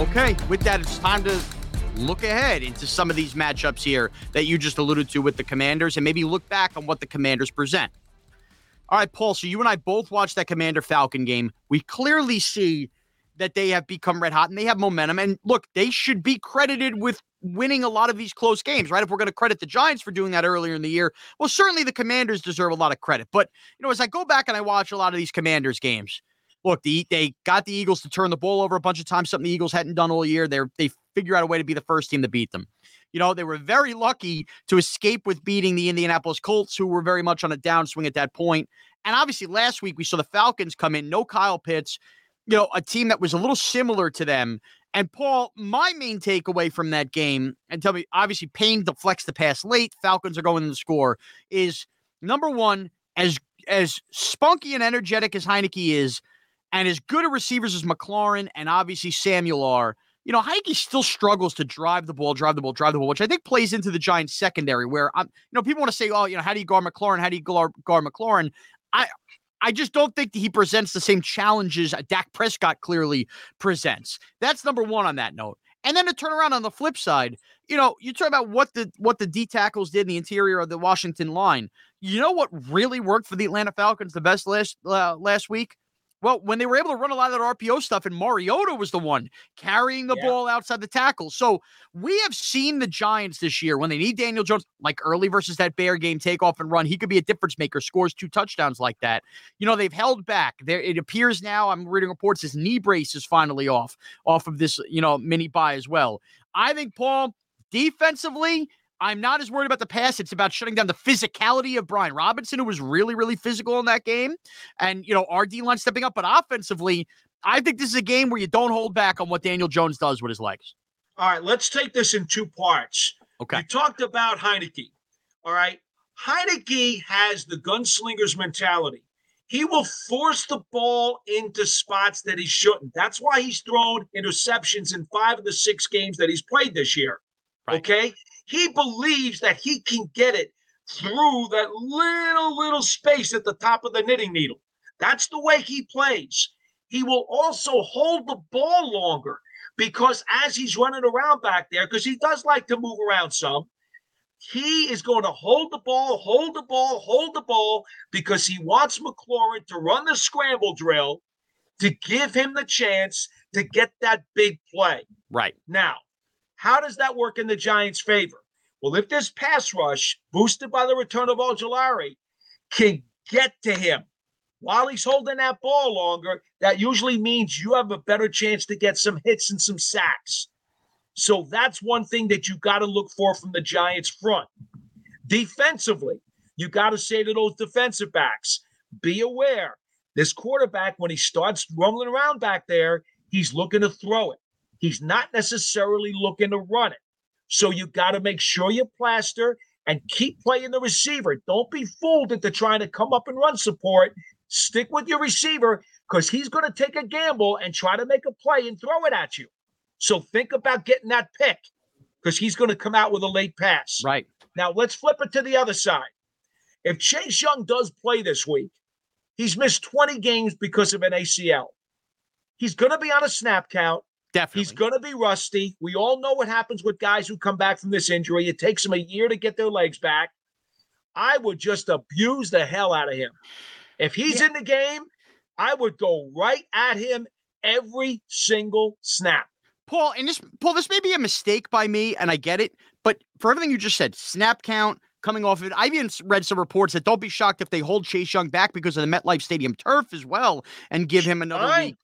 Okay, with that, it's time to look ahead into some of these matchups here that you just alluded to with the Commanders and maybe look back on what the Commanders present. All right, Paul, so you and I both watched that Commander Falcon game. We clearly see that they have become red hot and they have momentum. And look, they should be credited with winning a lot of these close games, right? If we're going to credit the Giants for doing that earlier in the year, well, certainly the Commanders deserve a lot of credit. But, you know, as I go back and I watch a lot of these Commanders games, look, the, they got the Eagles to turn the ball over a bunch of times, something the Eagles hadn't done all year. They they figure out a way to be the first team to beat them. You know, they were very lucky to escape with beating the Indianapolis Colts, who were very much on a downswing at that point. And obviously, last week we saw the Falcons come in, no Kyle Pitts, you know, a team that was a little similar to them. And Paul, my main takeaway from that game, and tell me, obviously, Payne deflects the pass late. Falcons are going to score. Is number one, as as spunky and energetic as Heinicke is, and as good a receivers as McLaurin and obviously Samuel are, you know, Heinicke still struggles to drive the ball, drive the ball, drive the ball, which I think plays into the Giants secondary where I'm, you know, people want to say, oh, you know, how do you guard McLaurin? How do you guard, guard McLaurin? I, I just don't think he presents the same challenges Dak Prescott clearly presents. That's number one on that note. And then to turn around on the flip side, you know, you talk about what the what the D tackles did in the interior of the Washington line. You know what really worked for the Atlanta Falcons the best last uh, last week? Well, when they were able to run a lot of that RPO stuff, and Mariota was the one carrying the yeah. ball outside the tackle. So we have seen the Giants this year when they need Daniel Jones, like early versus that Bear game, take off and run. He could be a difference maker, scores two touchdowns like that. You know, they've held back. There, it appears now. I'm reading reports his knee brace is finally off, off of this, you know, mini bye as well. I think Paul defensively, I'm not as worried about the pass. It's about shutting down the physicality of Brian Robinson, who was really, really physical in that game. And, you know, our D line stepping up. But offensively, I think this is a game where you don't hold back on what Daniel Jones does with his legs. All right, let's take this in two parts. Okay. You talked about Heinicke. All right. Heinicke has the gunslinger's mentality. He will force the ball into spots that he shouldn't. That's why he's thrown interceptions in five of the six games that he's played this year. Right. Okay. He believes that he can get it through that little, little space at the top of the knitting needle. That's the way he plays. He will also hold the ball longer because as he's running around back there, because he does like to move around some, he is going to hold the ball, hold the ball, hold the ball because he wants McLaurin to run the scramble drill to give him the chance to get that big play. Right. Now, how does that work in the Giants' favor? Well, if this pass rush, boosted by the return of Ojulari, can get to him while he's holding that ball longer, that usually means you have a better chance to get some hits and some sacks. So that's one thing that you got to look for from the Giants' front. Defensively, you got to say to those defensive backs, be aware this quarterback, when he starts rumbling around back there, he's looking to throw it. He's not necessarily looking to run it. So you got to make sure you plaster and keep playing the receiver. Don't be fooled into trying to come up and run support. Stick with your receiver because he's going to take a gamble and try to make a play and throw it at you. So think about getting that pick because he's going to come out with a late pass. Right. Now let's flip it to the other side. If Chase Young does play this week, he's missed 20 games because of an ACL. He's going to be on a snap count. Definitely. He's going to be rusty. We all know what happens with guys who come back from this injury. It takes them a year to get their legs back. I would just abuse the hell out of him. If he's Yeah. in the game, I would go right at him every single snap. Paul, and this Paul, this may be a mistake by me, and I get it, but for everything you just said, snap count coming off of it. I've even read some reports that don't be shocked if they hold Chase Young back because of the MetLife Stadium turf as well, and give him another Fine. week.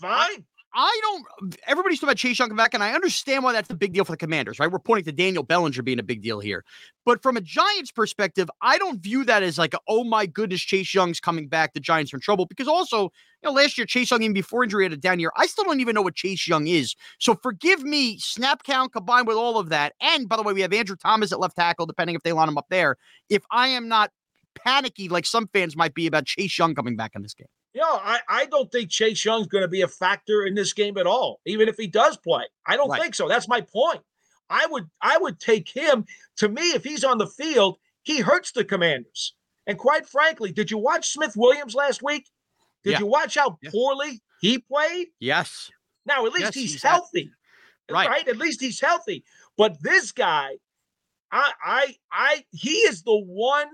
Fine. I don't. Everybody's talking about Chase Young coming back, and I understand why that's a big deal for the Commanders, right? We're pointing to Daniel Bellinger being a big deal here, but from a Giants perspective, I don't view that as like, oh my goodness, Chase Young's coming back. The Giants are in trouble because also, you know, last year Chase Young even before injury had a down year. I still don't even know what Chase Young is. So forgive me, snap count combined with all of that, and by the way, we have Andrew Thomas at left tackle, depending if they line him up there. If I am not panicky like some fans might be about Chase Young coming back in this game. You know, I, I don't think Chase Young's going to be a factor in this game at all, even if he does play. I don't Right. think so. That's my point. I would I would take him. To me, if he's on the field, he hurts the commanders. And quite frankly, did you watch Smith Williams last week? Did Yeah. you watch how Yeah. poorly he played? Yes. Now, at least Yes, he's, he's at- healthy. Right. At least he's healthy. But this guy, I I I he is the one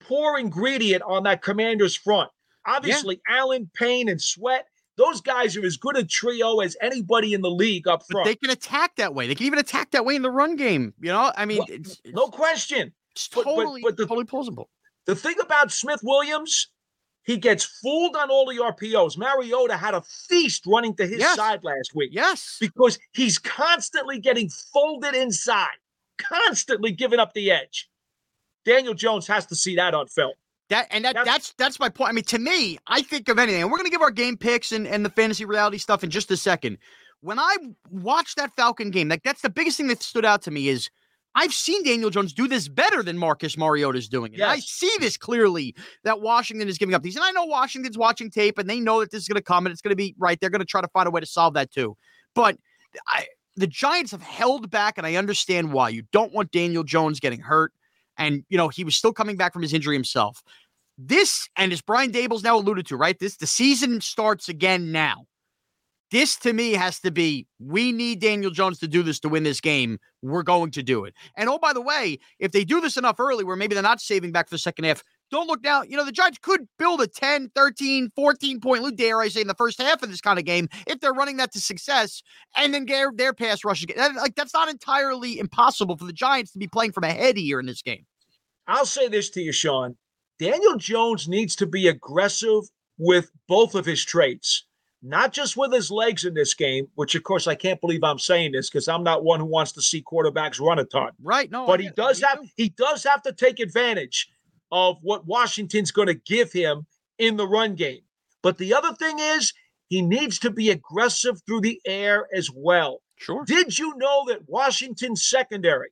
poor ingredient on that commander's front. Obviously, Allen, Payne, and Sweat, those guys are as good a trio as anybody in the league up But front. they can attack that way. They can even attack that way in the run game. You know, I mean, Well, it's, no question. it's but- but- totally, but the- totally plausible. The thing about Smith Williams, he gets fooled on all the RPOs. Mariota had a feast running to his Yes. side last week. Yes. because he's constantly getting folded inside, constantly giving up the edge. Daniel Jones has to see that on film. That and that That's- that's that's my point. I mean, to me, I think of anything, and we're gonna give our game picks and, and the fantasy reality stuff in just a second. When I watched that Falcon game, like that's the biggest thing that stood out to me is I've seen Daniel Jones do this better than Marcus Mariota is doing. it. And I see this clearly that Washington is giving up these. And I know Washington's watching tape and they know that this is gonna come and it's gonna be right. They're gonna try to find a way to solve that too. But I the Giants have held back, and I understand why. You don't want Daniel Jones getting hurt. And, you know, he was still coming back from his injury himself. This, and as Brian Daboll's now alluded to, right? This the season starts again now. This to me has to be we need Daniel Jones to do this to win this game. We're going to do it. And oh, by the way, if they do this enough early where maybe they're not saving back for the second half, don't look now. You know, the Giants could build a 10, 13, 14 point lead, dare I say, in the first half of this kind of game if they're running that to success and then their, their pass rush again. Like, that's not entirely impossible for the Giants to be playing from ahead here in this game. I'll say this to you, Shaun. Daniel Jones needs to be aggressive with both of his traits, not just with his legs in this game, which, of course, I can't believe I'm saying this because I'm not one who wants to see quarterbacks run a ton. Right. No, but he does have he does have to take advantage of what Washington's going to give him in the run game. But the other thing is he needs to be aggressive through the air as well. Sure. Did you know that Washington's secondary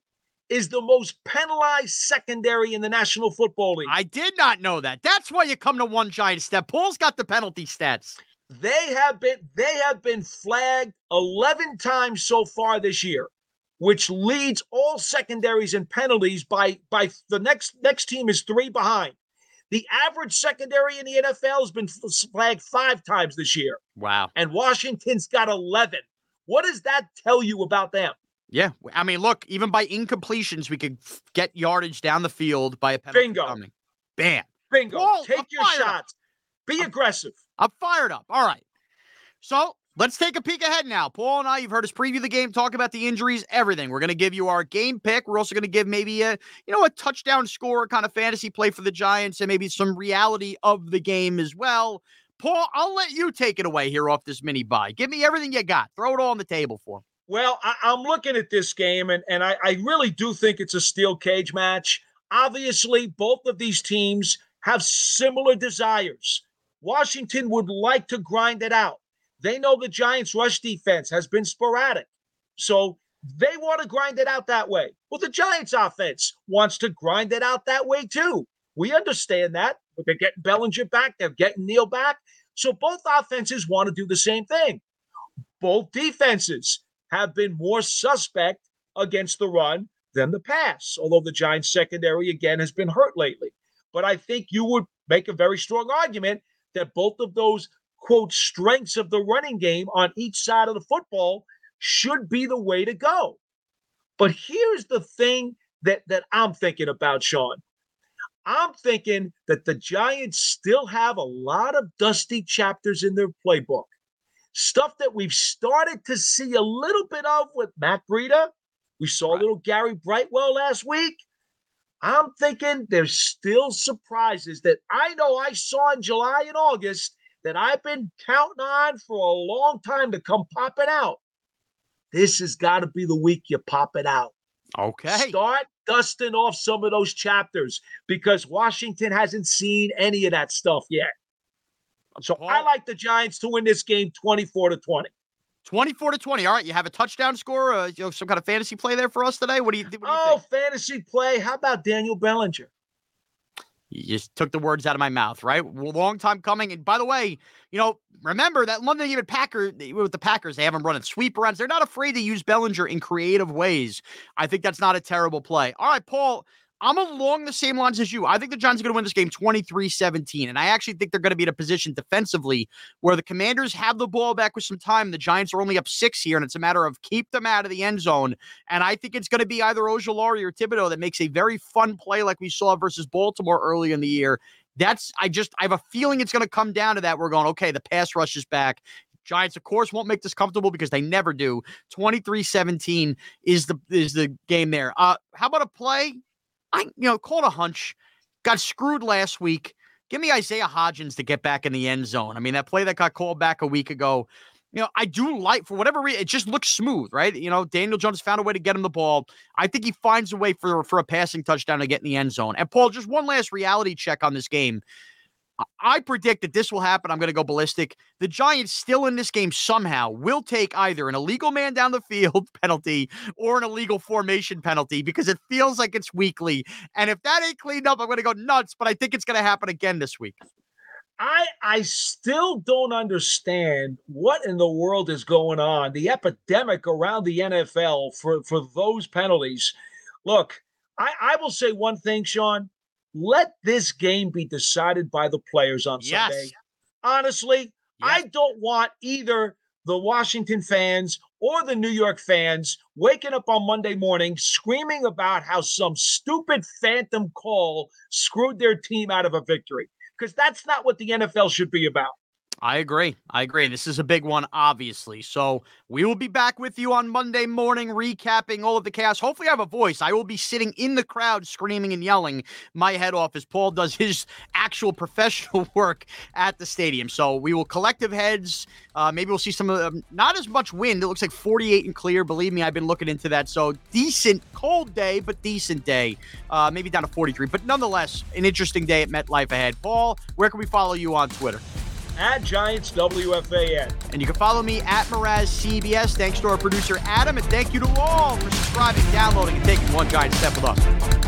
is the most penalized secondary in the National Football League? I did not know that. That's why you come to one giant step. Paul's got the penalty stats. they have been they have been flagged 11 times so far this year which leads all secondaries in penalties by by the next next team is three behind the average secondary in the nfl has been flagged five times this year Wow. and washington's got 11 what does that tell you about them Yeah. I mean, look, even by incompletions, we could f- get yardage down the field by a penalty Bingo. coming. Bam. bingo I'm take your fired up. shots be aggressive I'm fired up. All right. So let's take a peek ahead now. Paul and I, you've heard us preview the game, talk about the injuries, everything. We're going to give you our game pick. We're also going to give maybe a, you know, a touchdown score kind of fantasy play for the Giants and maybe some reality of the game as well. Paul, I'll let you take it away here off this mini bye. Give me everything you got. Throw it all on the table for 'em. Well, I, I'm looking at this game, and, and I, I really do think it's a steel cage match. Obviously, both of these teams have similar desires. Washington would like to grind it out. They know the Giants' rush defense has been sporadic. So they want to grind it out that way. Well, the Giants' offense wants to grind it out that way too. We understand that. But they're getting Bellinger back, they're getting Neal back. So both offenses want to do the same thing. Both defenses have been more suspect against the run than the pass, although the Giants' secondary again has been hurt lately. But I think you would make a very strong argument that both of those quote strengths of the running game on each side of the football should be the way to go. But here's the thing that that I'm thinking about, Shaun. I'm thinking that the Giants still have a lot of dusty chapters in their playbook. Stuff that we've started to see a little bit of with Matt Breida. We saw right. a little Gary Brightwell last week. I'm thinking there's still surprises that I know I saw in July and August that I've been counting on for a long time to come popping out. This has got to be the week you pop it out. Okay. Start dusting off some of those chapters because Washington hasn't seen any of that stuff yet. So Paul, I like the Giants to win this game 24 to 20. 24 to 20. All right, you have a touchdown score, uh, you know, some kind of fantasy play there for us today. What do you, what do you oh, think? fantasy play. How about Daniel Bellinger? You just took the words out of my mouth, right? Long time coming. And by the way, you know, remember that Monday game at Packer with the Packers, they have them running sweep runs. They're not afraid to use Bellinger in creative ways. I think that's not a terrible play. All right, Paul. I'm along the same lines as you. I think the Giants are going to win this game 23 17. And I actually think they're going to be in a position defensively where the Commanders have the ball back with some time. The Giants are only up six here, and it's a matter of keep them out of the end zone. And I think it's going to be either Ojulari or Thibodeaux that makes a very fun play like we saw versus Baltimore early in the year. That's, I just, I have a feeling it's going to come down to that. We're going, okay, the pass rush is back. Giants, of course, won't make this comfortable because they never do. 23-17 is the is the game there. Uh, how about a play I, you know, called a hunch, got screwed last week. Give me Isaiah Hodgins to get back in the end zone. I mean, that play that got called back a week ago. You know, I do like for whatever reason, it just looks smooth, right? You know, Daniel Jones found a way to get him the ball. I think he finds a way for for a passing touchdown to get in the end zone. And Paul, just one last reality check on this game. I predict that this will happen. I'm going to go ballistic. The Giants still in this game somehow will take either an illegal man down the field penalty or an illegal formation penalty because it feels like it's weekly. And if that ain't cleaned up, I'm going to go nuts. But I think it's going to happen again this week. I I still don't understand what in the world is going on. The epidemic around the NFL for for those penalties. Look, I I will say one thing, Shaun. Let this game be decided by the players on yes. Sunday. Honestly, yes. I don't want either the Washington fans or the New York fans waking up on Monday morning screaming about how some stupid phantom call screwed their team out of a victory. Because that's not what the NFL should be about. I agree. I agree. This is a big one, obviously. So we will be back with you on Monday morning, recapping all of the chaos. Hopefully, I have a voice. I will be sitting in the crowd, screaming and yelling my head off as Paul does his actual professional work at the stadium. So we will collective heads. Uh, maybe we'll see some of them. Not as much wind. It looks like 48 and clear. Believe me, I've been looking into that. So decent, cold day, but decent day. Uh, maybe down to 43, but nonetheless, an interesting day at MetLife ahead. Paul, where can we follow you on Twitter? At Giants WFAN. And you can follow me at Morash CBS. Thanks to our producer Adam, and thank you to all for subscribing, downloading, and taking one giant step with us.